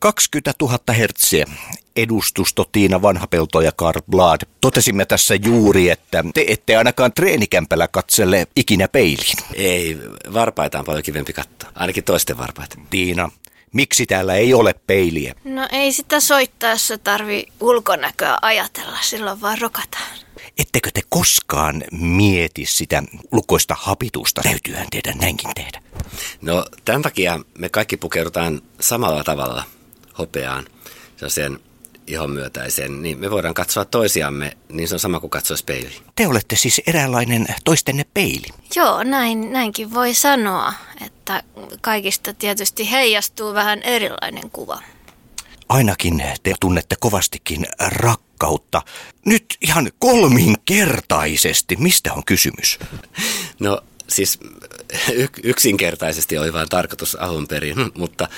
20 000 hertsiä. Edustusto Tiina Vanhapelto ja Karl Blad. Totesimme tässä juuri, että te ette ainakaan treenikämpällä katsele ikinä peiliin. Ei, varpaita on paljon kivempi katsoa. Ainakin toisten varpaita. Tiina, miksi täällä ei ole peiliä? No ei sitä soittaessa tarvi ulkonäköä ajatella, silloin vaan rokataan. Ettekö te koskaan mieti sitä lukoista hapitusta? Täytyyhän teidän näinkin tehdä. No tämän takia me kaikki pukeudutaan samalla tavalla hopeaan, sen ihon myötäiseen, niin me voidaan katsoa toisiamme, niin se on sama kuin katsoa peiliin. Te olette siis eräänlainen toistenne peili. Joo, näin, näinkin voi sanoa, että kaikista tietysti heijastuu vähän erilainen kuva. Ainakin te tunnette kovastikin rakkautta. Nyt ihan kolminkertaisesti. Mistä on kysymys? No siis yksinkertaisesti oli vain tarkoitus alun perin, mutta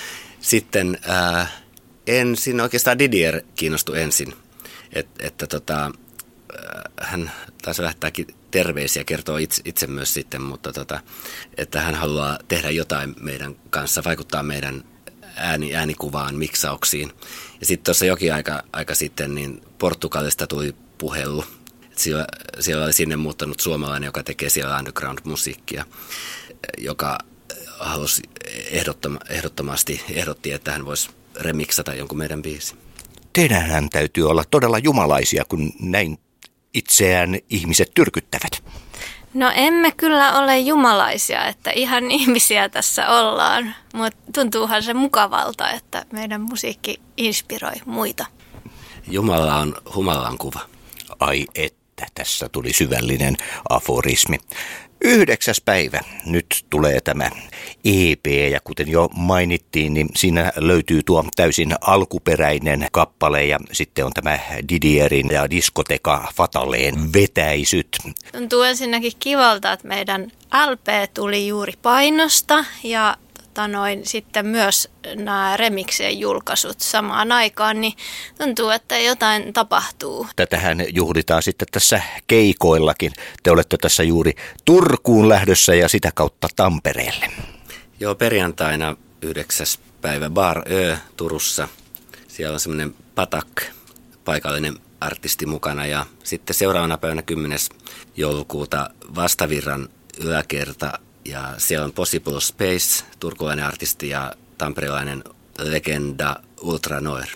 sitten ää, ensin oikeastaan Didier kiinnostui ensin. Et, että tota, hän taisi lähettääkin terveisiä, kertoo itse, itse myös sitten, mutta tota, että hän haluaa tehdä jotain meidän kanssa, vaikuttaa meidän ääni, äänikuvaan, miksauksiin. Ja sitten tuossa jokin aika, aika sitten niin Portugalista tuli puhelu. Siellä, siellä oli sinne muuttanut suomalainen, joka tekee siellä underground-musiikkia, joka halusi ehdottoma, ehdottomasti, ehdotti, että hän voisi remiksata jonkun meidän biisi. Teidänhän täytyy olla todella jumalaisia, kun näin itseään ihmiset tyrkyttävät. No emme kyllä ole jumalaisia, että ihan ihmisiä tässä ollaan, mutta tuntuuhan se mukavalta, että meidän musiikki inspiroi muita. Jumala on humalan kuva. Ai että, tässä tuli syvällinen aforismi. Yhdeksäs päivä. Nyt tulee tämä EP ja kuten jo mainittiin, niin siinä löytyy tuo täysin alkuperäinen kappale ja sitten on tämä Didierin ja diskoteka Fataleen vetäisyt. Tuntuu ensinnäkin kivalta, että meidän LP tuli juuri painosta ja tota noin, sitten myös nämä remiksien julkaisut samaan aikaan, niin tuntuu, että jotain tapahtuu. Tätähän juhlitaan sitten tässä keikoillakin. Te olette tässä juuri Turkuun lähdössä ja sitä kautta Tampereelle. Joo, perjantaina 9. päivä Bar Ö Turussa. Siellä on semmoinen Patak, paikallinen artisti mukana ja sitten seuraavana päivänä 10. joulukuuta Vastavirran yläkerta ja siellä on Possible Space, turkulainen artisti ja tamperelainen legenda Ultra Noir.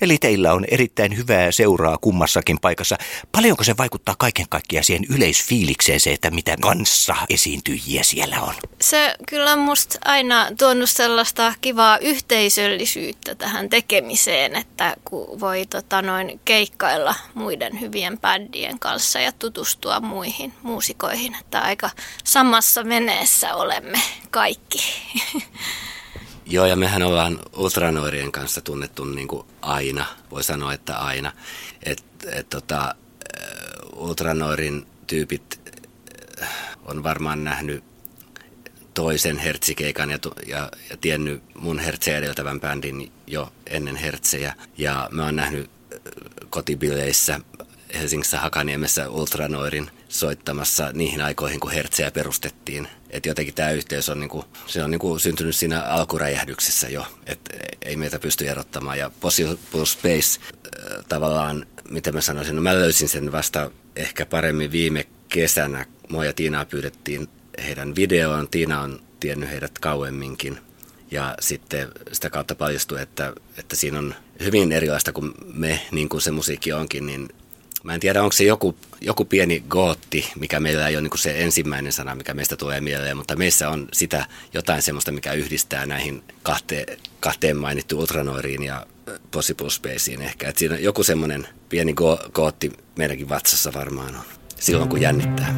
Eli teillä on erittäin hyvää seuraa kummassakin paikassa. Paljonko se vaikuttaa kaiken kaikkiaan siihen yleisfiilikseen se, että mitä kanssa esiintyjiä siellä on? Se kyllä on musta aina tuonut sellaista kivaa yhteisöllisyyttä tähän tekemiseen, että kun voi tota, noin keikkailla muiden hyvien bändien kanssa ja tutustua muihin muusikoihin, että aika samassa veneessä olemme kaikki. Joo, ja mehän ollaan ultranoirien kanssa tunnettu niin kuin aina, voi sanoa, että aina. Et, et, tota, ultranoirin tyypit on varmaan nähnyt toisen hertsikeikan ja, ja, ja tiennyt mun hertsejä edeltävän bändin jo ennen hertsejä. Ja mä oon nähnyt kotibileissä Helsingissä Hakaniemessä Ultranoirin soittamassa niihin aikoihin, kun Hertseä perustettiin. Että jotenkin tämä yhteys on, niinku, se on niinku syntynyt siinä alkuräjähdyksessä jo, että ei meitä pysty erottamaan. Ja Possible Space äh, tavallaan, miten mä sanoisin, no mä löysin sen vasta ehkä paremmin viime kesänä. Mua ja Tiinaa pyydettiin heidän videoon. Tiina on tiennyt heidät kauemminkin. Ja sitten sitä kautta paljastui, että, että siinä on hyvin erilaista kuin me, niin kuin se musiikki onkin, niin Mä en tiedä, onko se joku, joku pieni gootti, mikä meillä ei ole niin se ensimmäinen sana, mikä meistä tulee mieleen, mutta meissä on sitä jotain semmoista, mikä yhdistää näihin kahteen, kahteen mainittu Ultranoiriin ja Possible Spaceen ehkä. Et siinä joku semmoinen pieni go- gootti meidänkin vatsassa varmaan on, silloin kun jännittää.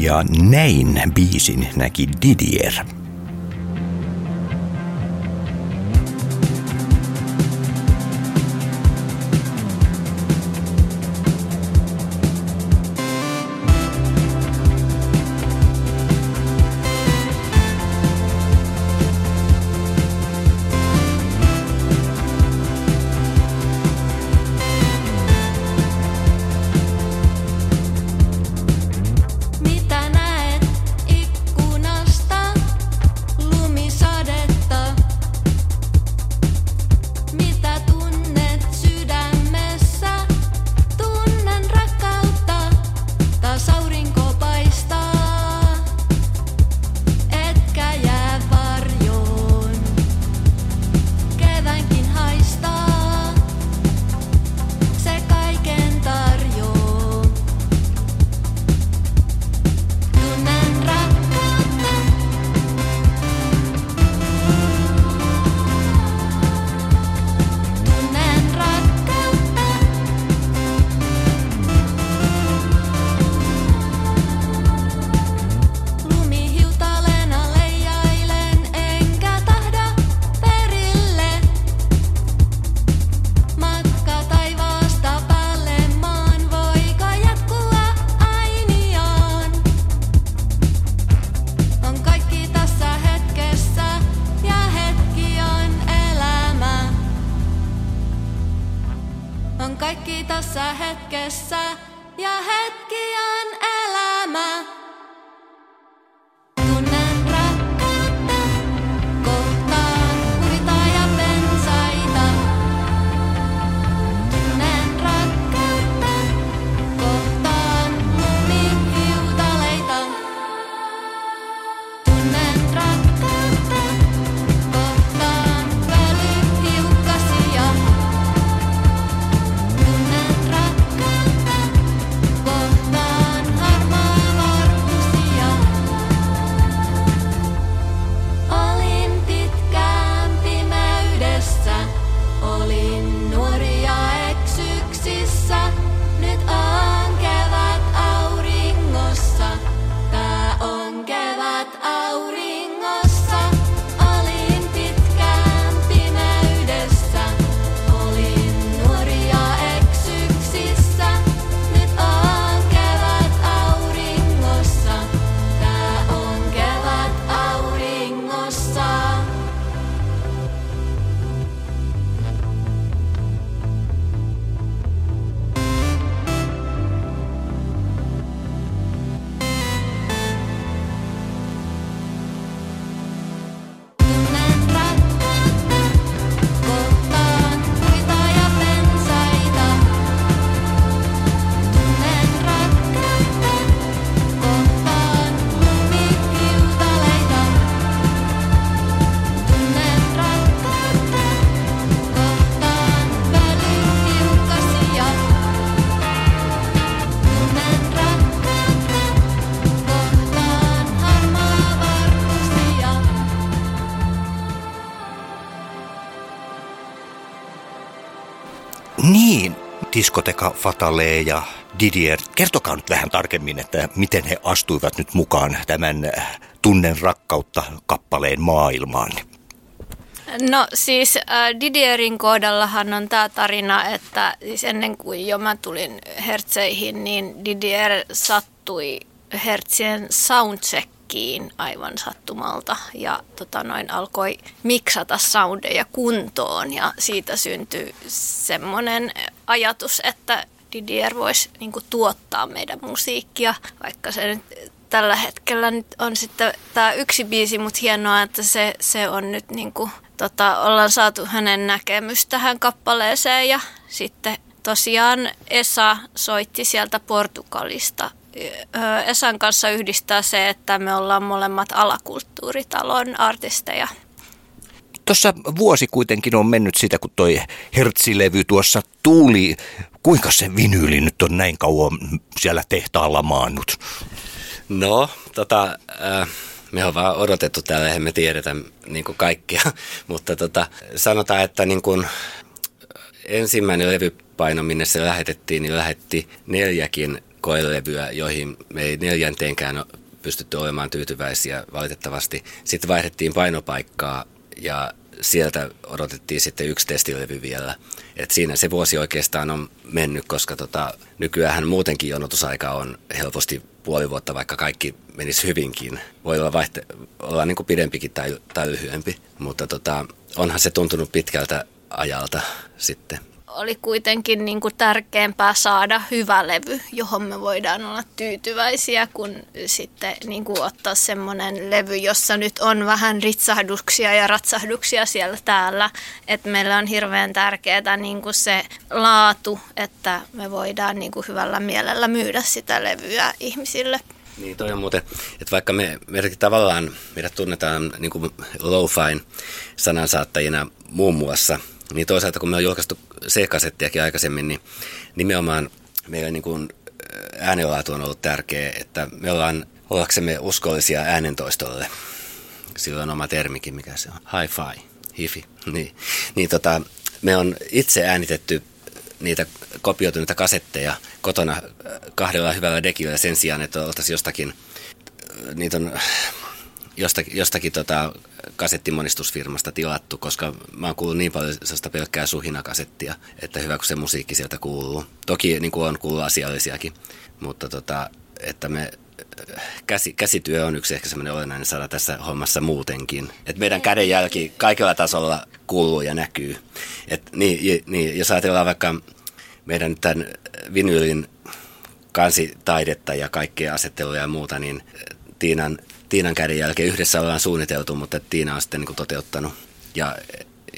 Ja näin biisin näki Didier. Diskoteka Fatale ja Didier. Kertokaa nyt vähän tarkemmin, että miten he astuivat nyt mukaan tämän äh, Tunnen rakkautta kappaleen maailmaan. No siis äh, Didierin kohdallahan on tämä tarina, että siis ennen kuin jo mä tulin Hertseihin, niin Didier sattui Hertzien soundcheck mökkiin aivan sattumalta ja tota noin, alkoi miksata soundeja kuntoon ja siitä syntyi semmoinen ajatus, että Didier voisi niin kuin, tuottaa meidän musiikkia, vaikka se nyt tällä hetkellä nyt on sitten tämä yksi biisi, mutta hienoa, että se, se on nyt niin kuin, tota, ollaan saatu hänen näkemys tähän kappaleeseen ja sitten tosiaan Esa soitti sieltä Portugalista Esan kanssa yhdistää se, että me ollaan molemmat alakulttuuritalon artisteja. Tuossa vuosi kuitenkin on mennyt sitä, kun toi hertsilevy tuossa tuli. Kuinka se vinyyli nyt on näin kauan siellä tehtaalla maannut? No, tota, äh, me on vaan odotettu täällä, eihän me tiedetä niin kuin kaikkea, mutta tota, sanotaan, että niin kuin ensimmäinen levypaino, minne se lähetettiin, niin lähetti neljäkin koelevyä, joihin me ei neljänteenkään pystytty olemaan tyytyväisiä valitettavasti. Sitten vaihdettiin painopaikkaa ja sieltä odotettiin sitten yksi testilevy vielä. Et siinä se vuosi oikeastaan on mennyt, koska tota, nykyään muutenkin jonotusaika on helposti puoli vuotta, vaikka kaikki menisi hyvinkin. Voi olla, vaihte- olla niin kuin pidempikin tai, tai lyhyempi, mutta tota, onhan se tuntunut pitkältä ajalta sitten oli kuitenkin niin kuin tärkeämpää saada hyvä levy, johon me voidaan olla tyytyväisiä, kun sitten niin kuin ottaa semmoinen levy, jossa nyt on vähän ritsahduksia ja ratsahduksia siellä täällä. Että meillä on hirveän tärkeää niin kuin se laatu, että me voidaan niin kuin hyvällä mielellä myydä sitä levyä ihmisille. Niin, toi on muuten, että vaikka me, meidät tavallaan, meidät tunnetaan niin kuin low-fine sanansaattajina muun muassa – niin toisaalta kun me on julkaistu C-kasettiakin aikaisemmin, niin nimenomaan meidän niin kuin äänenlaatu on ollut tärkeä, että me ollaan ollaksemme uskollisia äänentoistolle. Sillä on oma termikin, mikä se on. Hi-fi, hifi. Niin, niin tota, me on itse äänitetty niitä kopioituneita kasetteja kotona kahdella hyvällä dekillä sen sijaan, että oltaisiin jostakin, niitä on jostakin, jostakin tota kasettimonistusfirmasta tilattu, koska mä oon kuullut niin paljon sellaista pelkkää suhinakasettia, että hyvä kun se musiikki sieltä kuuluu. Toki niin kuin on kuullut asiallisiakin, mutta tota, että me käsi, käsityö on yksi ehkä semmoinen olennainen sana tässä hommassa muutenkin. Että meidän kädenjälki kaikilla tasolla kuuluu ja näkyy. Et niin, niin, jos ajatellaan vaikka meidän tämän vinylin kansitaidetta ja kaikkea asetteluja ja muuta, niin Tiinan, Tiinan käden jälkeen yhdessä ollaan suunniteltu, mutta Tiina on sitten niin kuin toteuttanut. Ja,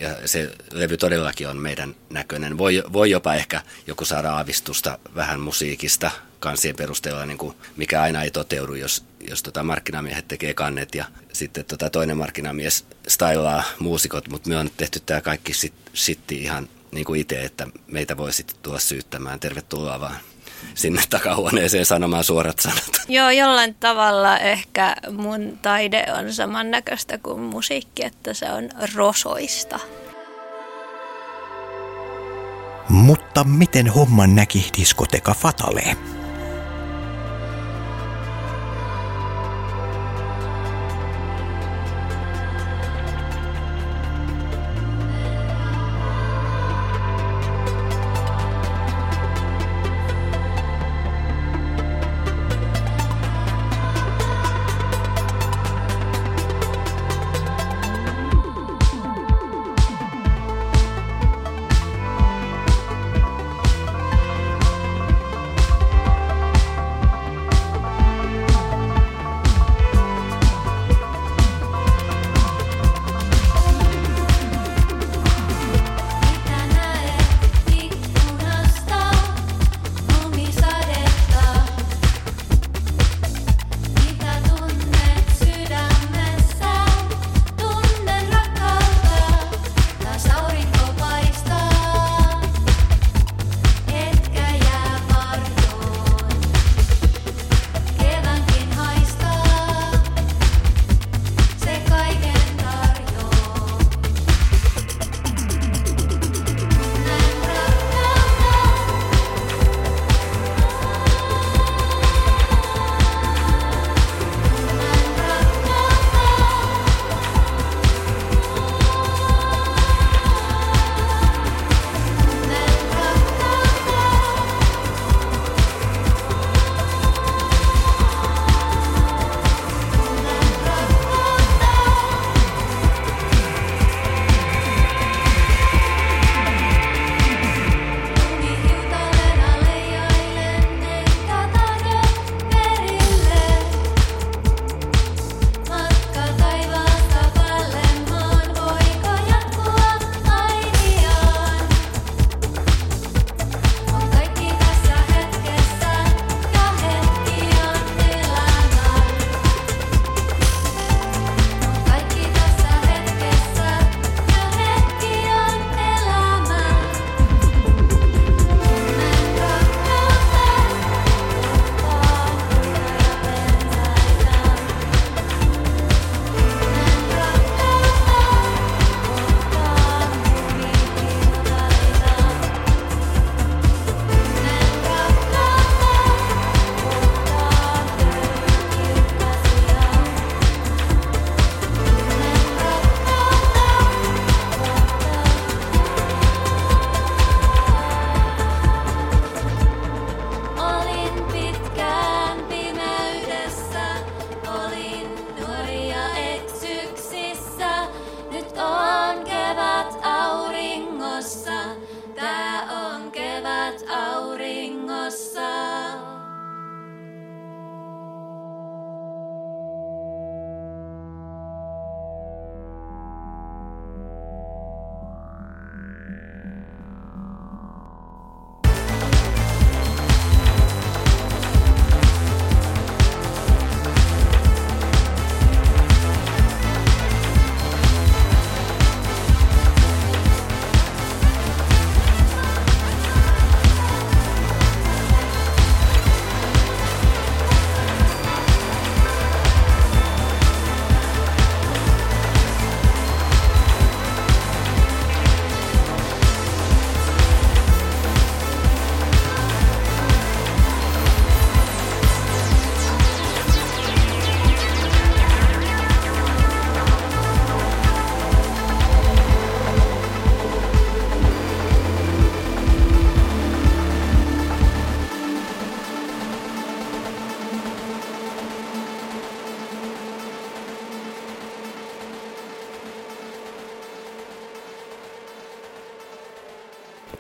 ja se levy todellakin on meidän näköinen. Voi, voi jopa ehkä joku saada aavistusta vähän musiikista kansien perusteella, niin kuin mikä aina ei toteudu, jos, jos tota markkinamiehet tekee kannet ja sitten tota toinen markkinamies stylaa muusikot, mutta me on tehty tämä kaikki sit, ihan niin kuin itse, että meitä voi sitten tulla syyttämään. Tervetuloa vaan sinne takahuoneeseen sanomaan suorat sanat. Joo, jollain tavalla ehkä mun taide on samannäköistä kuin musiikki, että se on rosoista. Mutta miten homman näki diskoteka Fatale?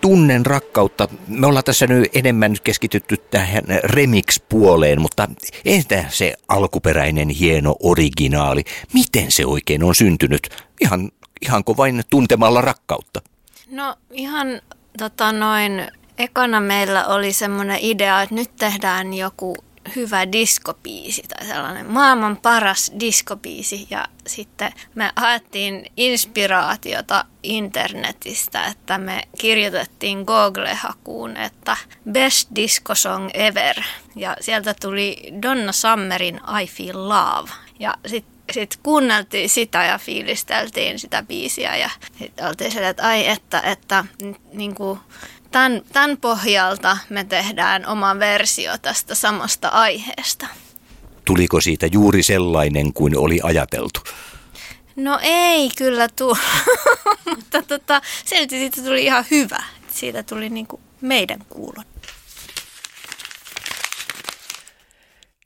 Tunnen rakkautta. Me ollaan tässä nyt enemmän keskitytty tähän remix-puoleen, mutta entä se alkuperäinen hieno originaali? Miten se oikein on syntynyt? Ihan, ihanko vain tuntemalla rakkautta? No ihan tota noin, ekana meillä oli semmoinen idea, että nyt tehdään joku hyvä diskopiisi tai sellainen maailman paras diskopiisi. Ja sitten me haettiin inspiraatiota internetistä, että me kirjoitettiin Google-hakuun, että Best Disco Song Ever. Ja sieltä tuli Donna Summerin I Feel Love. Ja sitten sitten kuunneltiin sitä ja fiilisteltiin sitä biisiä ja sitten oltiin sille, että ai että, että niin kuin, tämän, tämän pohjalta me tehdään oma versio tästä samasta aiheesta. Tuliko siitä juuri sellainen kuin oli ajateltu? No ei kyllä tullut, mutta tota, silti siitä tuli ihan hyvä. Siitä tuli niin kuin meidän kuulon.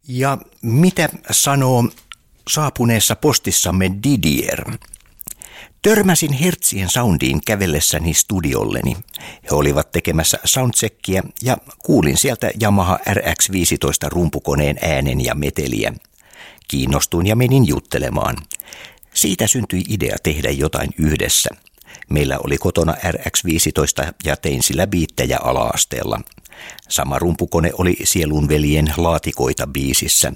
Ja mitä sanoo saapuneessa postissamme Didier? Törmäsin Hertzien soundiin kävellessäni studiolleni. He olivat tekemässä soundcheckia ja kuulin sieltä Yamaha RX-15 rumpukoneen äänen ja meteliä. Kiinnostuin ja menin juttelemaan. Siitä syntyi idea tehdä jotain yhdessä. Meillä oli kotona RX-15 ja tein sillä biittejä ala-asteella – Sama rumpukone oli Sielun veljen laatikoita biisissä.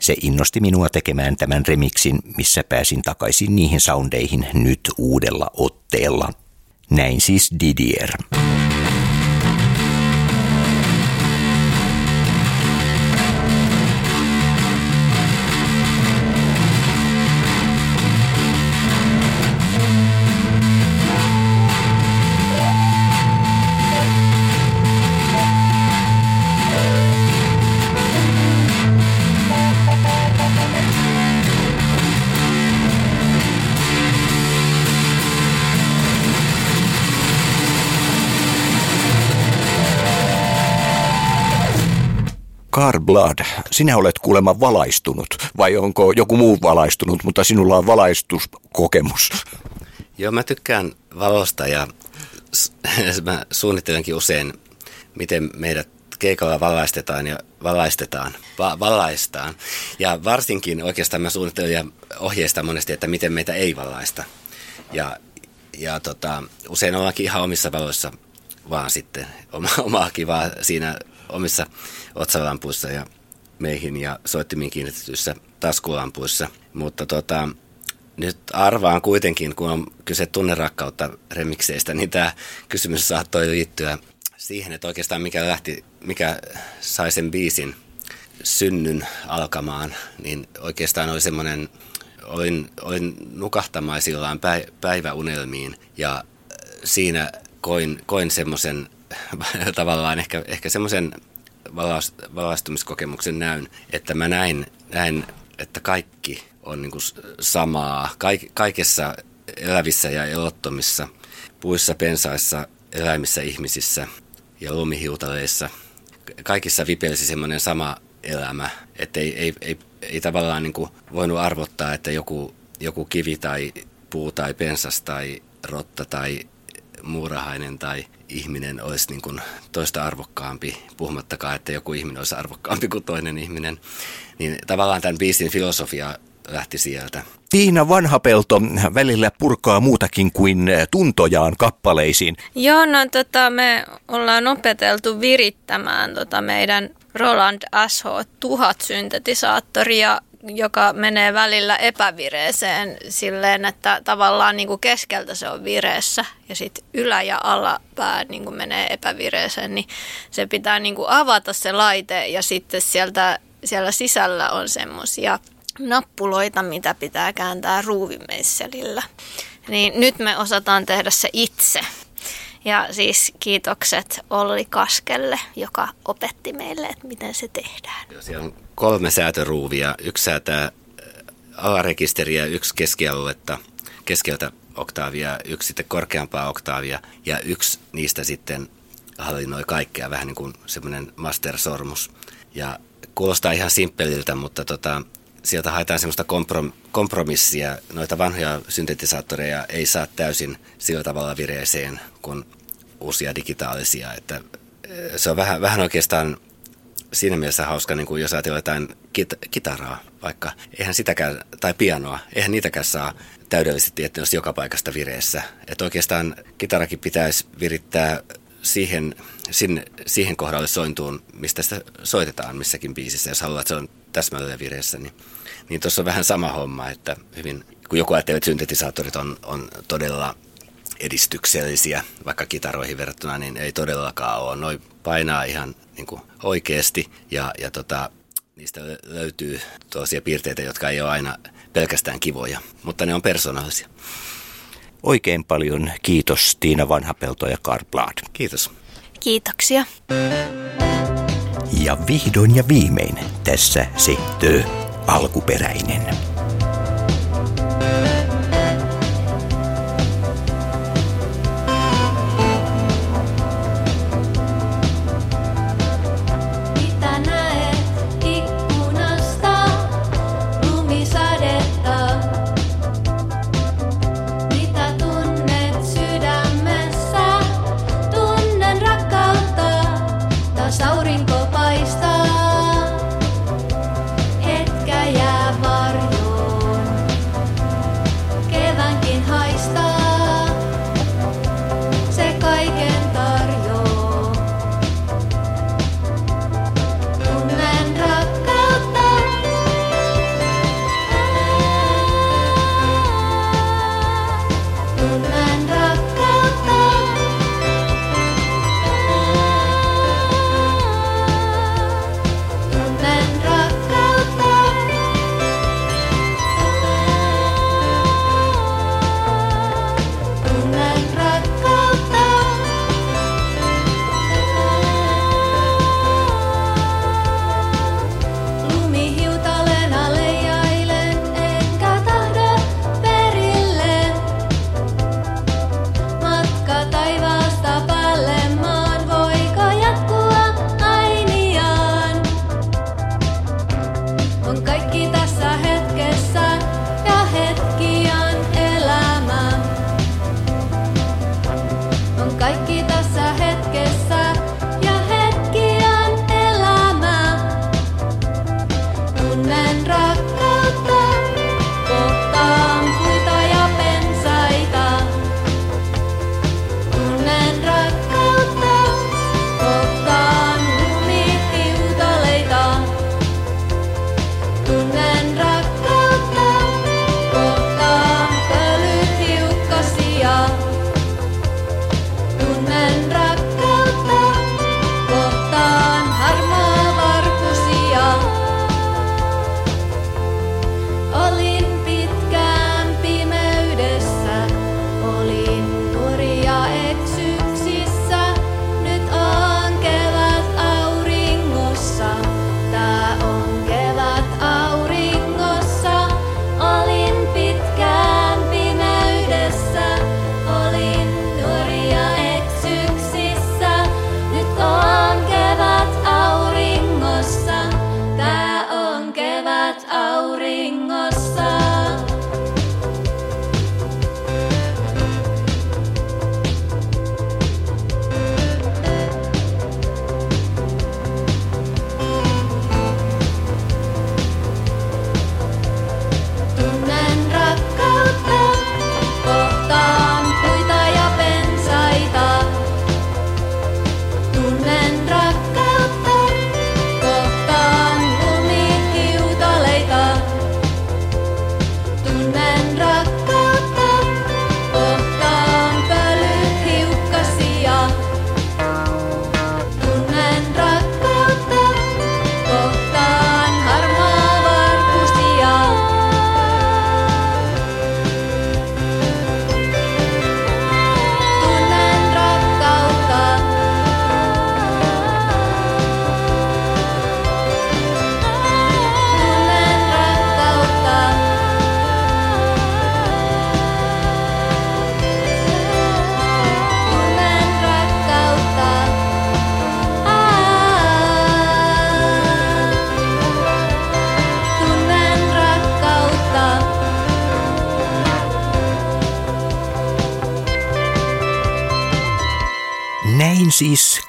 Se innosti minua tekemään tämän remixin, missä pääsin takaisin niihin soundeihin nyt uudella otteella. Näin siis Didier. Car Blood, sinä olet kuulemma valaistunut, vai onko joku muu valaistunut, mutta sinulla on valaistuskokemus? Joo, mä tykkään valosta ja mä suunnittelenkin usein, miten meidät keikalla valaistetaan ja valaistetaan, va- valaistaan. Ja varsinkin oikeastaan mä suunnittelen ja ohjeistan monesti, että miten meitä ei valaista. Ja, ja tota, usein ollaankin ihan omissa valoissa vaan sitten oma, omaa kivaa siinä omissa otsalampuissa ja meihin ja soittimiin kiinnitetyissä taskulampuissa. Mutta tota, nyt arvaan kuitenkin, kun on kyse tunnerakkautta remikseistä, niin tämä kysymys saattoi liittyä siihen, että oikeastaan mikä lähti, mikä sai sen biisin synnyn alkamaan, niin oikeastaan oli semmoinen, olin, olin nukahtamaisillaan päiväunelmiin ja siinä koin, koin semmoisen tavallaan ehkä, ehkä semmoisen valaistumiskokemuksen näyn, että mä näin, näin että kaikki on niin kuin samaa. Kaik, kaikessa elävissä ja elottomissa, puissa, pensaissa, eläimissä, ihmisissä ja lumihiutaleissa. Kaikissa vipelsi semmoinen sama elämä, että ei, ei, ei, ei tavallaan niin kuin voinut arvottaa, että joku, joku kivi tai puu tai pensas tai rotta tai muurahainen tai ihminen olisi niin kuin toista arvokkaampi, puhumattakaan, että joku ihminen olisi arvokkaampi kuin toinen ihminen. Niin tavallaan tämän biisin filosofia lähti sieltä. Tiina Vanhapelto välillä purkaa muutakin kuin tuntojaan kappaleisiin. Joo, no tota, me ollaan opeteltu virittämään tota meidän Roland SH 1000 syntetisaattoria joka menee välillä epävireeseen silleen, että tavallaan niin kuin keskeltä se on vireessä ja sitten ylä- ja alapää niin kuin menee epävireeseen, niin se pitää niin kuin avata se laite ja sitten sieltä, siellä sisällä on semmoisia nappuloita, mitä pitää kääntää ruuvimeisselillä. Niin nyt me osataan tehdä se itse. Ja siis kiitokset Olli Kaskelle, joka opetti meille, että miten se tehdään. Siellä on kolme säätöruuvia. Yksi säätää alarekisteriä, yksi keskialuetta, keskeltä oktaavia, yksi sitten korkeampaa oktaavia ja yksi niistä sitten hallinnoi kaikkea, vähän niin kuin semmoinen master-sormus. Ja kuulostaa ihan simppeliltä, mutta tota, sieltä haetaan semmoista komprom- kompromissia. Noita vanhoja syntetisaattoreja ei saa täysin sillä tavalla vireeseen, kun uusia digitaalisia. Että se on vähän, vähän oikeastaan siinä mielessä hauska, niin kuin jos ajatellaan jotain kit- kitaraa vaikka, eihän sitäkään, tai pianoa, eihän niitäkään saa täydellisesti, että olisi joka paikasta vireessä. Että oikeastaan kitarakin pitäisi virittää siihen, sinne, siihen kohdalle sointuun, mistä sitä soitetaan missäkin biisissä. Jos haluaa, että se on täsmälleen vireessä, niin, niin tuossa on vähän sama homma, että hyvin, kun joku ajattelee, että syntetisaattorit on, on todella edistyksellisiä, vaikka kitaroihin verrattuna, niin ei todellakaan ole. Noi painaa ihan niin kuin oikeasti ja, ja tota, niistä löytyy tuollaisia piirteitä, jotka ei ole aina pelkästään kivoja, mutta ne on persoonallisia. Oikein paljon kiitos Tiina Vanhapelto ja Karl Blad. Kiitos. Kiitoksia. Ja vihdoin ja viimein tässä se tö alkuperäinen.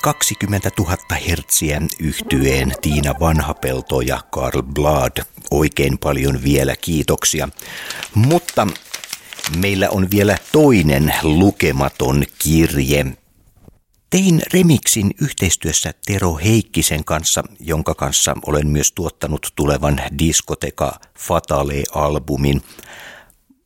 20 000 hertsiä yhtyeen Tiina Vanhapelto ja Karl Blad. Oikein paljon vielä kiitoksia. Mutta meillä on vielä toinen lukematon kirje. Tein remiksin yhteistyössä Tero Heikkisen kanssa, jonka kanssa olen myös tuottanut tulevan Diskoteka Fatale-albumin.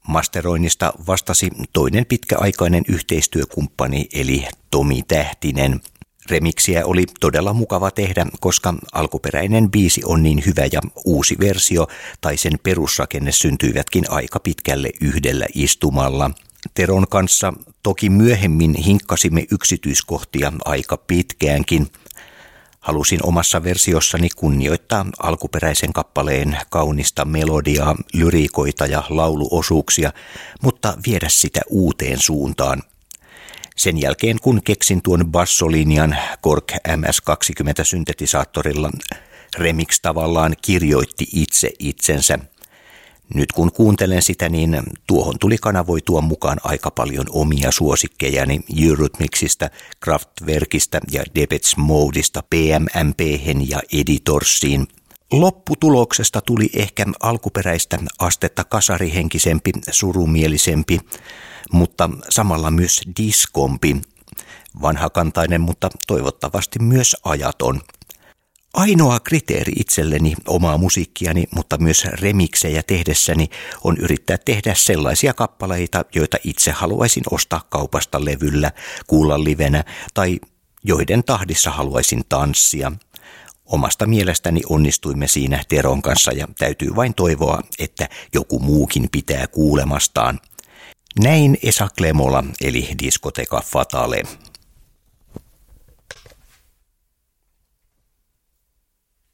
Masteroinnista vastasi toinen pitkäaikainen yhteistyökumppani eli Tomi Tähtinen. Remiksiä oli todella mukava tehdä, koska alkuperäinen biisi on niin hyvä ja uusi versio tai sen perusrakenne syntyivätkin aika pitkälle yhdellä istumalla. Teron kanssa toki myöhemmin hinkkasimme yksityiskohtia aika pitkäänkin – Halusin omassa versiossani kunnioittaa alkuperäisen kappaleen kaunista melodiaa, lyriikoita ja lauluosuuksia, mutta viedä sitä uuteen suuntaan. Sen jälkeen kun keksin tuon bassolinjan Kork MS-20 syntetisaattorilla, Remix tavallaan kirjoitti itse itsensä – nyt kun kuuntelen sitä, niin tuohon tuli kanavoitua mukaan aika paljon omia suosikkejani Eurythmicsista, Kraftwerkistä ja Depeche Modeista PMMP ja Editorsiin. Lopputuloksesta tuli ehkä alkuperäistä astetta kasarihenkisempi, surumielisempi, mutta samalla myös diskompi. Vanhakantainen, mutta toivottavasti myös ajaton – Ainoa kriteeri itselleni omaa musiikkiani, mutta myös remiksejä tehdessäni on yrittää tehdä sellaisia kappaleita, joita itse haluaisin ostaa kaupasta levyllä, kuulla livenä tai joiden tahdissa haluaisin tanssia. Omasta mielestäni onnistuimme siinä Teron kanssa ja täytyy vain toivoa, että joku muukin pitää kuulemastaan. Näin Esa Klemola eli Diskoteka Fatale.